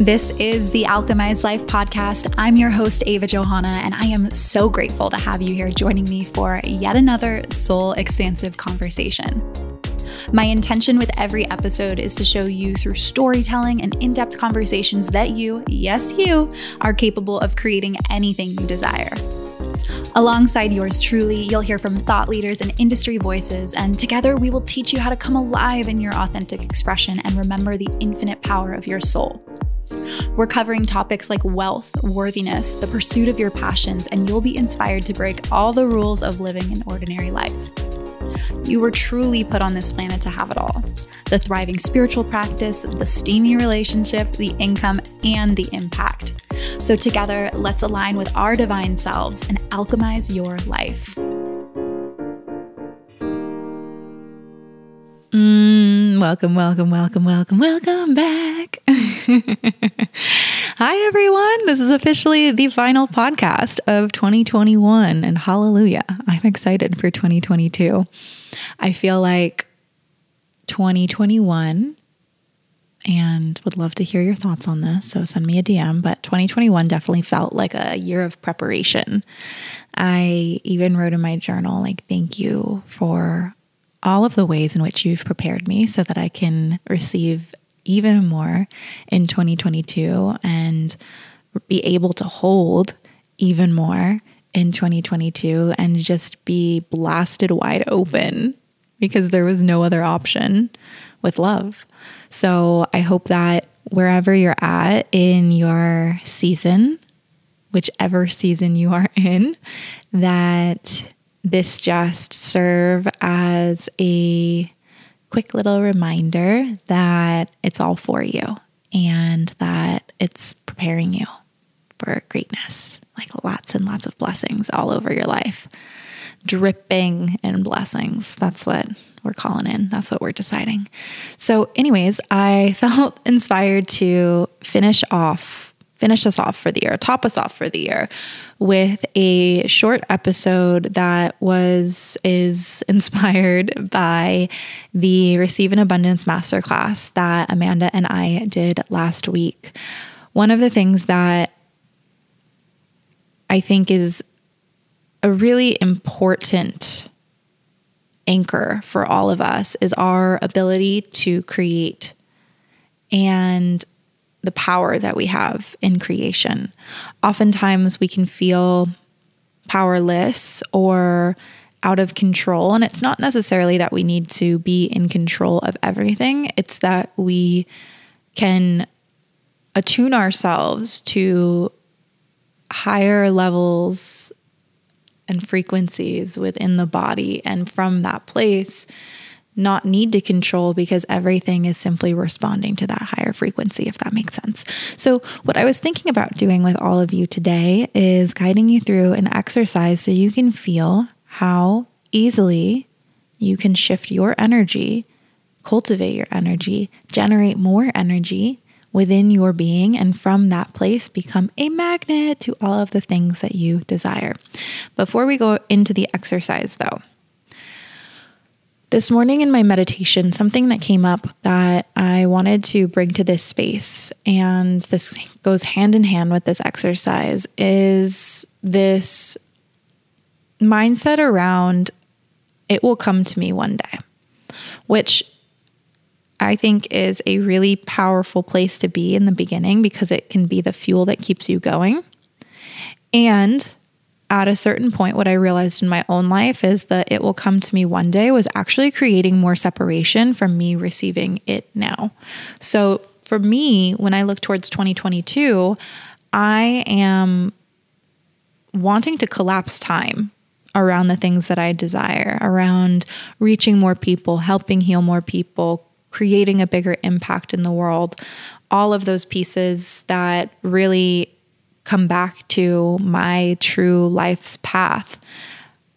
This is the Alchemized Life podcast. I'm your host, Ava Johanna, and I am so grateful to have you here joining me for yet another soul expansive conversation. My intention with every episode is to show you through storytelling and in depth conversations that you, yes, you, are capable of creating anything you desire. Alongside yours truly, you'll hear from thought leaders and industry voices, and together we will teach you how to come alive in your authentic expression and remember the infinite power of your soul. We're covering topics like wealth, worthiness, the pursuit of your passions, and you'll be inspired to break all the rules of living an ordinary life. You were truly put on this planet to have it all the thriving spiritual practice, the steamy relationship, the income, and the impact. So, together, let's align with our divine selves and alchemize your life. Welcome, welcome, welcome, welcome, welcome back. Hi, everyone. This is officially the final podcast of 2021, and hallelujah, I'm excited for 2022. I feel like 2021 and would love to hear your thoughts on this. So send me a DM. But 2021 definitely felt like a year of preparation. I even wrote in my journal, like, thank you for all of the ways in which you've prepared me so that I can receive even more in 2022 and be able to hold even more in 2022 and just be blasted wide open because there was no other option with love. So I hope that wherever you're at in your season, whichever season you are in, that this just serve as a quick little reminder that it's all for you and that it's preparing you for greatness, like lots and lots of blessings all over your life. Dripping in blessings. That's what we're calling in. That's what we're deciding. So, anyways, I felt inspired to finish off finish us off for the year, top us off for the year with a short episode that was is inspired by the Receive an Abundance masterclass that Amanda and I did last week. One of the things that I think is a really important anchor for all of us is our ability to create and the power that we have in creation. Oftentimes we can feel powerless or out of control. And it's not necessarily that we need to be in control of everything, it's that we can attune ourselves to higher levels and frequencies within the body. And from that place, not need to control because everything is simply responding to that higher frequency, if that makes sense. So, what I was thinking about doing with all of you today is guiding you through an exercise so you can feel how easily you can shift your energy, cultivate your energy, generate more energy within your being, and from that place become a magnet to all of the things that you desire. Before we go into the exercise, though, this morning in my meditation, something that came up that I wanted to bring to this space, and this goes hand in hand with this exercise, is this mindset around it will come to me one day, which I think is a really powerful place to be in the beginning because it can be the fuel that keeps you going. And at a certain point, what I realized in my own life is that it will come to me one day was actually creating more separation from me receiving it now. So for me, when I look towards 2022, I am wanting to collapse time around the things that I desire, around reaching more people, helping heal more people, creating a bigger impact in the world. All of those pieces that really come back to my true life's path.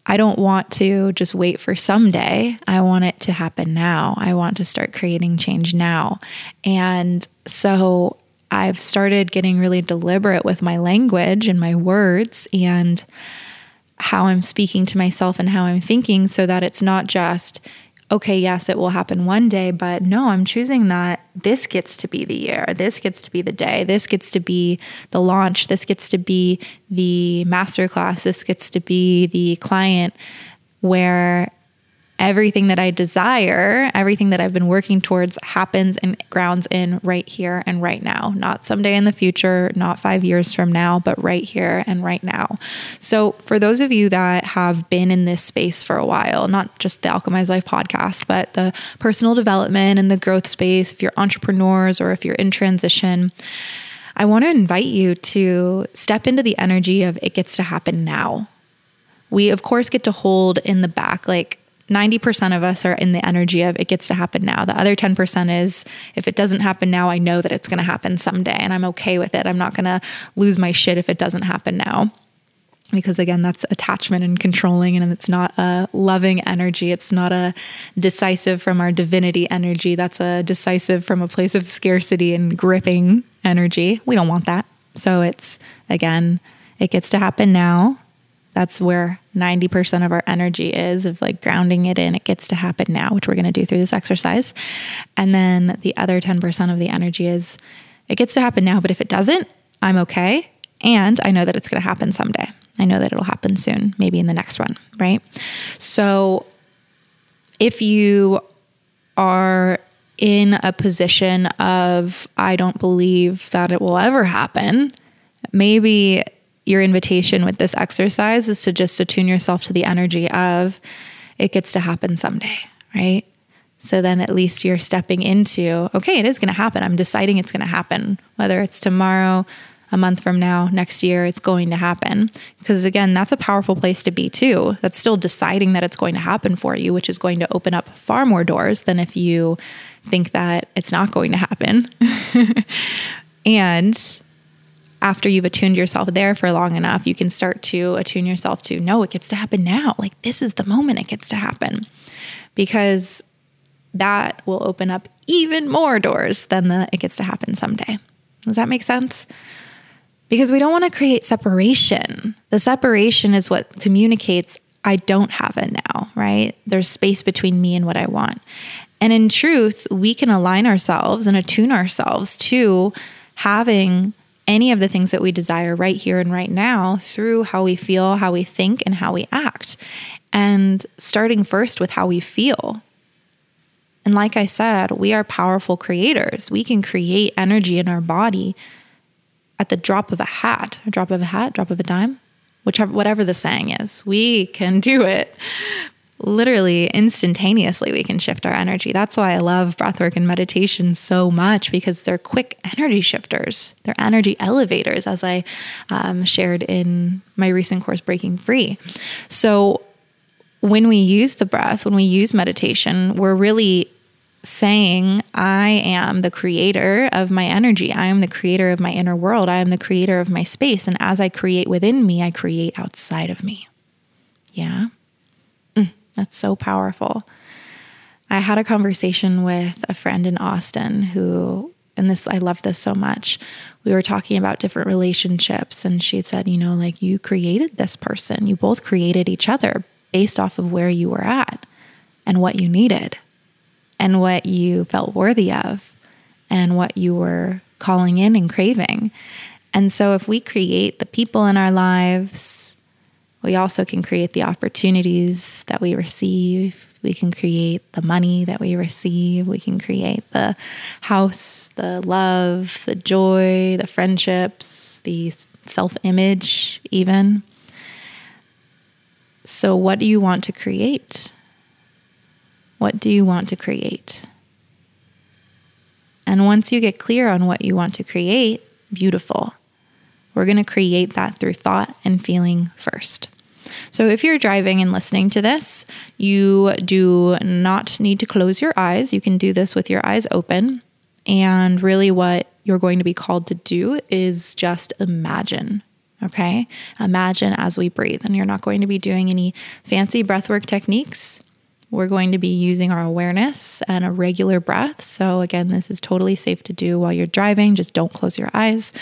I don't want to just wait for someday. I want it to happen now. I want to start creating change now. And so I've started getting really deliberate with my language and my words and how I'm speaking to myself and how I'm thinking so that it's not just, okay, yes, it will happen one day, but no, I'm choosing that this gets to be the year. This gets to be the day. This gets to be the launch. This gets to be the masterclass. This gets to be the client where everything that I desire, everything that I've been working towards happens and grounds in right here and right now. Not someday in the future, not five years from now, but right here and right now. So, for those of you that have been in this space for a while, not just the Alchemized Life podcast, but the personal development and the growth space, if you're entrepreneurs or if you're in transition, I want to invite you to step into the energy of it gets to happen now. We, of course, get to hold in the back, like, 90% of us are in the energy of it gets to happen now. The other 10% is if it doesn't happen now, I know that it's going to happen someday and I'm okay with it. I'm not going to lose my shit if it doesn't happen now. Because again, that's attachment and controlling, and it's not a loving energy. It's not a decisive from our divinity energy. That's a decisive from a place of scarcity and gripping energy. We don't want that. So it's again, it gets to happen now that's where 90% of our energy is of like grounding it in. It gets to happen now, which we're going to do through this exercise. And then the other 10% of the energy is it gets to happen now, but if it doesn't, I'm okay. And I know that it's going to happen someday. I know that it'll happen soon, maybe in the next one, right? So if you are in a position of, I don't believe that it will ever happen, maybe your invitation with this exercise is to just attune yourself to the energy of it gets to happen someday, right? So then at least you're stepping into, okay, it is going to happen. I'm deciding it's going to happen, whether it's tomorrow, a month from now, next year, it's going to happen. Because again, that's a powerful place to be too. That's still deciding that it's going to happen for you, which is going to open up far more doors than if you think that it's not going to happen. and after you've attuned yourself there for long enough, you can start to attune yourself to no, it gets to happen now. Like this is the moment it gets to happen. Because that will open up even more doors than the it gets to happen someday. Does that make sense? Because we don't want to create separation. The separation is what communicates I don't have it now, right? There's space between me and what I want. And in truth, we can align ourselves and attune ourselves to having any of the things that we desire right here and right now through how we feel, how we think, and how we act. And starting first with how we feel. And like I said, we are powerful creators. We can create energy in our body at the drop of a hat, a drop of a hat, drop of a dime, whichever whatever the saying is. We can do it literally instantaneously we can shift our energy. That's why I love breathwork and meditation so much because they're quick energy shifters. They're energy elevators, as I um, shared in my recent course, Breaking Free. So when we use the breath, when we use meditation, we're really saying, I am the creator of my energy. I am the creator of my inner world. I am the creator of my space. And as I create within me, I create outside of me. Yeah. That's so powerful. I had a conversation with a friend in Austin who, and this, I love this so much. We were talking about different relationships, and she said, You know, like you created this person, you both created each other based off of where you were at and what you needed and what you felt worthy of and what you were calling in and craving. And so, if we create the people in our lives, we also can create the opportunities that we receive. We can create the money that we receive. We can create the house, the love, the joy, the friendships, the self image, even. So, what do you want to create? What do you want to create? And once you get clear on what you want to create, beautiful. We're going to create that through thought and feeling first. So, if you're driving and listening to this, you do not need to close your eyes. You can do this with your eyes open. And really, what you're going to be called to do is just imagine. Okay. Imagine as we breathe. And you're not going to be doing any fancy breathwork techniques. We're going to be using our awareness and a regular breath. So, again, this is totally safe to do while you're driving. Just don't close your eyes.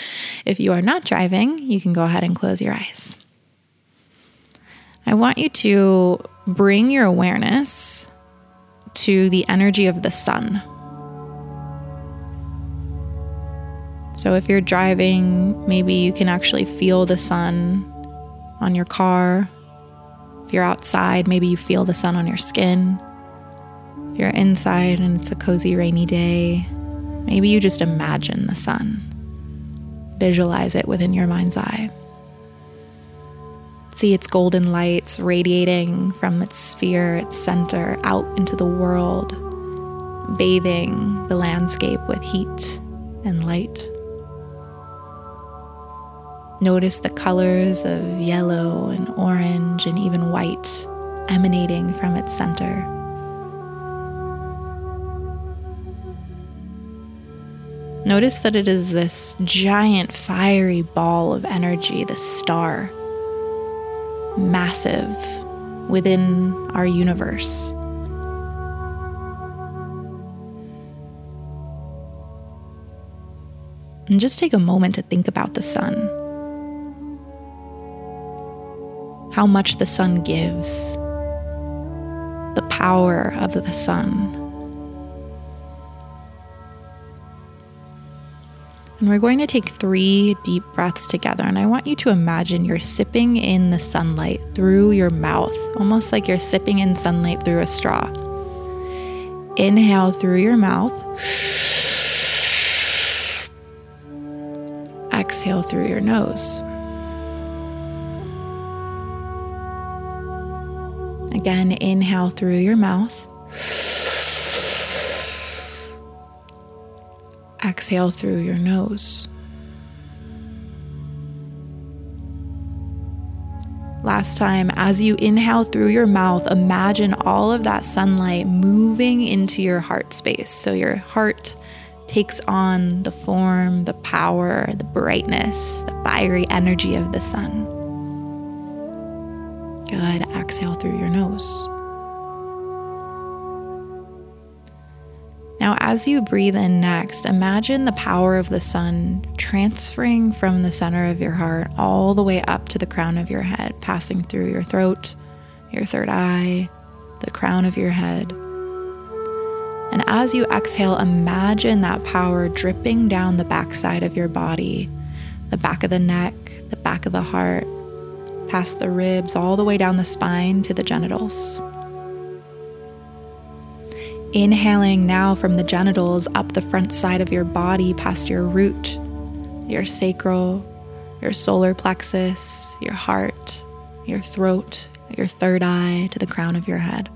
If you are not driving, you can go ahead and close your eyes. I want you to bring your awareness to the energy of the sun. So if you're driving, maybe you can actually feel the sun on your car. If you're outside, maybe you feel the sun on your skin. If you're inside and it's a cozy rainy day, maybe you just imagine the sun. Visualize it within your mind's eye. See its golden lights radiating from its sphere, its center, out into the world, bathing the landscape with heat and light. Notice the colors of yellow and orange and even white emanating from its center. Notice that it is this giant fiery ball of energy, this star massive within our universe. And just take a moment to think about the sun. How much the sun gives, the power of the sun. And we're going to take three deep breaths together. And I want you to imagine you're sipping in the sunlight through your mouth, almost like you're sipping in sunlight through a straw. Inhale through your mouth. Exhale through your nose. Again, inhale through your mouth. exhale through your nose. Last time, as you inhale through your mouth, imagine all of that sunlight moving into your heart space. So your heart takes on the form, the power, the brightness, the fiery energy of the sun. Exhale through your nose. Now, as you breathe in next, imagine the power of the sun transferring from the center of your heart all the way up to the crown of your head, passing through your throat, your third eye, the crown of your head. And as you exhale, imagine that power dripping down the backside of your body, the back of the neck, the back of the heart, past the ribs, all the way down the spine to the genitals. Inhaling now from the genitals up the front side of your body past your root, your sacral, your solar plexus, your heart, your throat, your third eye to the crown of your head.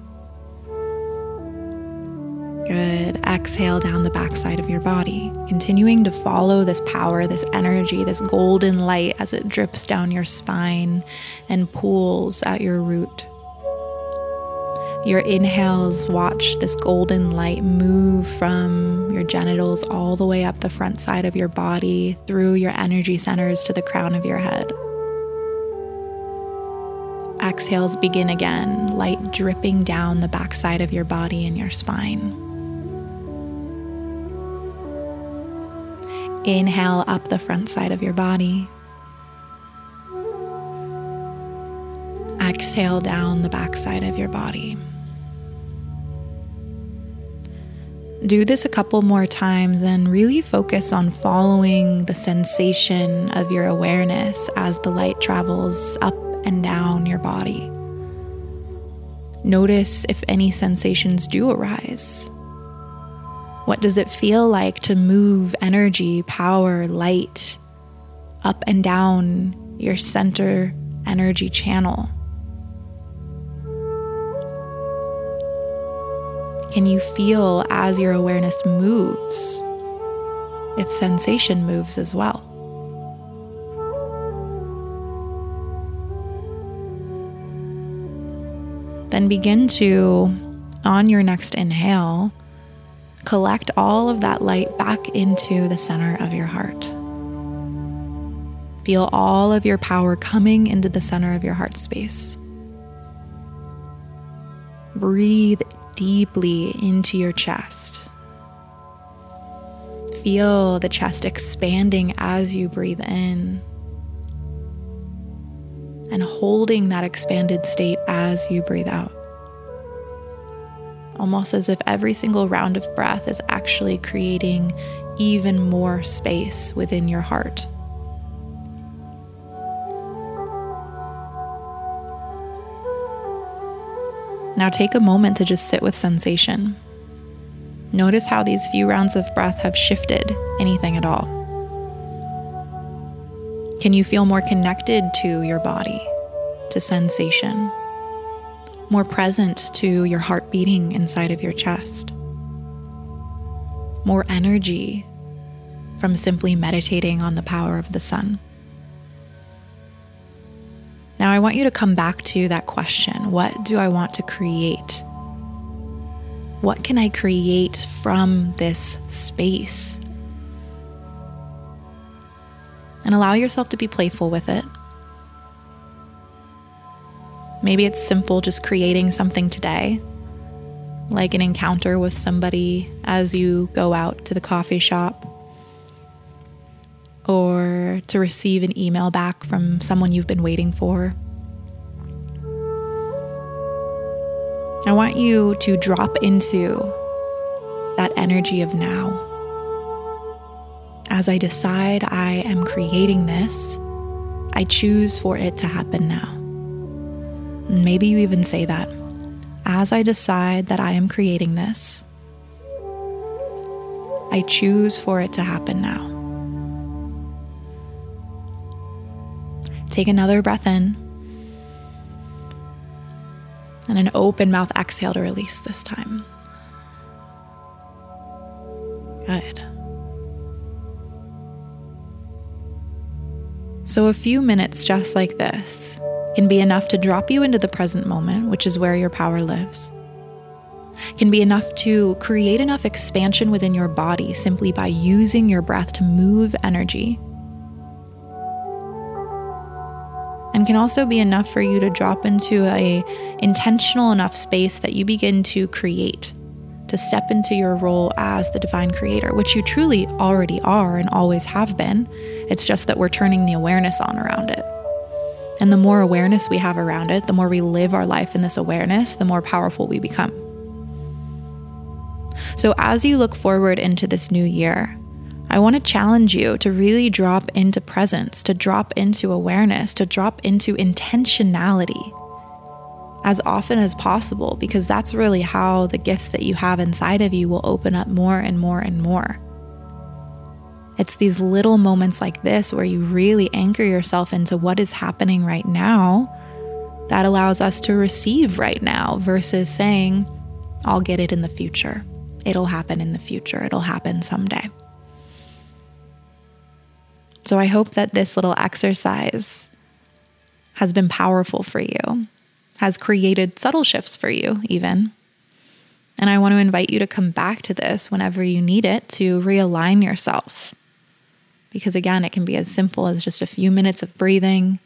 Good. Exhale down the backside of your body, continuing to follow this power, this energy, this golden light as it drips down your spine and pools at your root. Your inhales, watch this golden light move from your genitals all the way up the front side of your body, through your energy centers to the crown of your head. Exhales begin again, light dripping down the backside of your body and your spine. Inhale up the front side of your body. Exhale down the back side of your body. Do this a couple more times and really focus on following the sensation of your awareness as the light travels up and down your body. Notice if any sensations do arise. What does it feel like to move energy, power, light up and down your center energy channel? Can you feel as your awareness moves if sensation moves as well? Then begin to, on your next inhale, collect all of that light back into the center of your heart. Feel all of your power coming into the center of your heart space. Breathe deeply into your chest. Feel the chest expanding as you breathe in and holding that expanded state as you breathe out. Almost as if every single round of breath is actually creating even more space within your heart. Now take a moment to just sit with sensation. Notice how these few rounds of breath have shifted anything at all. Can you feel more connected to your body, to sensation? More present to your heart beating inside of your chest? More energy from simply meditating on the power of the sun? Now, I want you to come back to that question What do I want to create? What can I create from this space? And allow yourself to be playful with it. Maybe it's simple just creating something today, like an encounter with somebody as you go out to the coffee shop, or to receive an email back from someone you've been waiting for. I want you to drop into that energy of now. As I decide I am creating this, I choose for it to happen now. Maybe you even say that. As I decide that I am creating this, I choose for it to happen now. Take another breath in and an open mouth exhale to release this time. Good. So, a few minutes just like this can be enough to drop you into the present moment, which is where your power lives. Can be enough to create enough expansion within your body simply by using your breath to move energy. And can also be enough for you to drop into a intentional enough space that you begin to create to step into your role as the divine creator which you truly already are and always have been. It's just that we're turning the awareness on around it and the more awareness we have around it the more we live our life in this awareness the more powerful we become so as you look forward into this new year I want to challenge you to really drop into presence, to drop into awareness, to drop into intentionality as often as possible, because that's really how the gifts that you have inside of you will open up more and more and more. It's these little moments like this where you really anchor yourself into what is happening right now that allows us to receive right now versus saying, I'll get it in the future. It'll happen in the future. It'll happen someday. So I hope that this little exercise has been powerful for you, has created subtle shifts for you, even. And I want to invite you to come back to this whenever you need it to realign yourself. Because again, it can be as simple as just a few minutes of breathing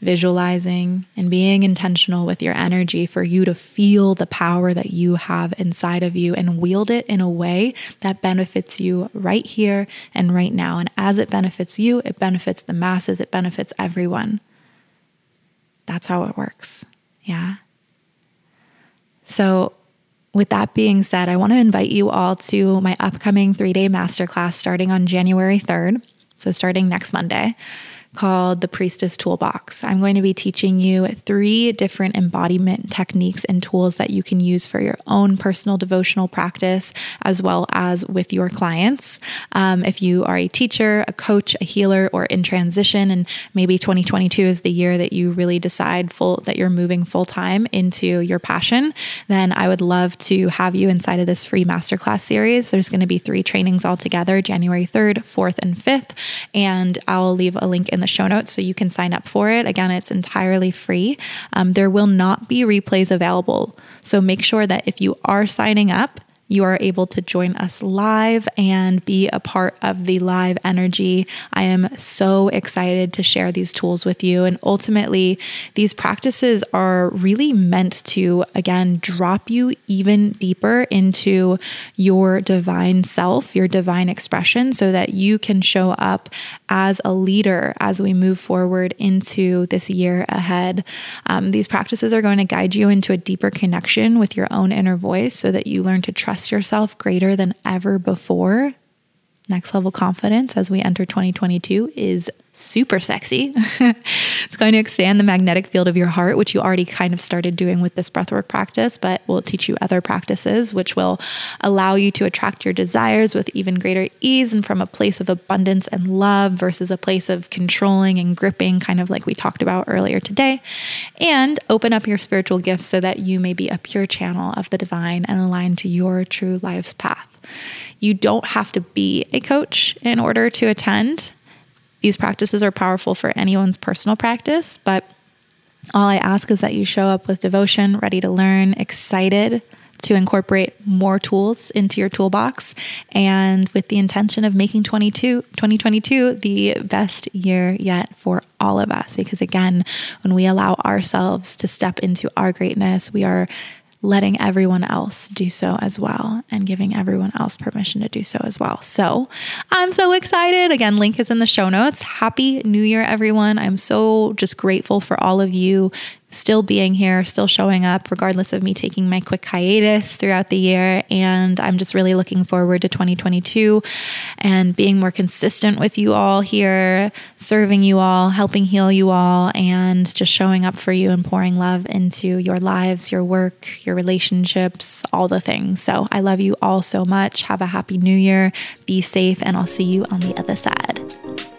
visualizing and being intentional with your energy for you to feel the power that you have inside of you and wield it in a way that benefits you right here and right now. And as it benefits you, it benefits the masses, it benefits everyone. That's how it works. Yeah. So, with that being said, I want to invite you all to my upcoming three day masterclass starting on January 3rd. So, starting next Monday called the Priestess Toolbox. I'm going to be teaching you three different embodiment techniques and tools that you can use for your own personal devotional practice as well as with your clients. Um, if you are a teacher, a coach, a healer, or in transition, and maybe 2022 is the year that you really decide full that you're moving full time into your passion, then I would love to have you inside of this free masterclass series. There's going to be three trainings altogether January 3rd, 4th, and 5th. And I'll leave a link in in the show notes so you can sign up for it. Again, it's entirely free. Um, there will not be replays available. So make sure that if you are signing up, you are able to join us live and be a part of the live energy. I am so excited to share these tools with you. And ultimately, these practices are really meant to, again, drop you even deeper into your divine self, your divine expression, so that you can show up as a leader as we move forward into this year ahead. Um, these practices are going to guide you into a deeper connection with your own inner voice so that you learn to trust yourself greater than ever before. Next level confidence as we enter 2022 is super sexy. it's going to expand the magnetic field of your heart, which you already kind of started doing with this breathwork practice, but will teach you other practices, which will allow you to attract your desires with even greater ease and from a place of abundance and love versus a place of controlling and gripping, kind of like we talked about earlier today. And open up your spiritual gifts so that you may be a pure channel of the divine and aligned to your true life's path. You don't have to be a coach in order to attend. These practices are powerful for anyone's personal practice, but all I ask is that you show up with devotion, ready to learn, excited to incorporate more tools into your toolbox and with the intention of making 22, 2022 the best year yet for all of us. Because again, when we allow ourselves to step into our greatness, we are letting everyone else do so as well and giving everyone else permission to do so as well. So I'm so excited. Again, link is in the show notes. Happy New Year, everyone. I'm so just grateful for all of you still being here, still showing up, regardless of me taking my quick hiatus throughout the year. And I'm just really looking forward to 2022 and being more consistent with you all here, serving you all, helping heal you all, and just showing up for you and pouring love into your lives, your work, your relationships, all the things. So I love you all so much. Have a happy new year. Be safe, and I'll see you on the other side.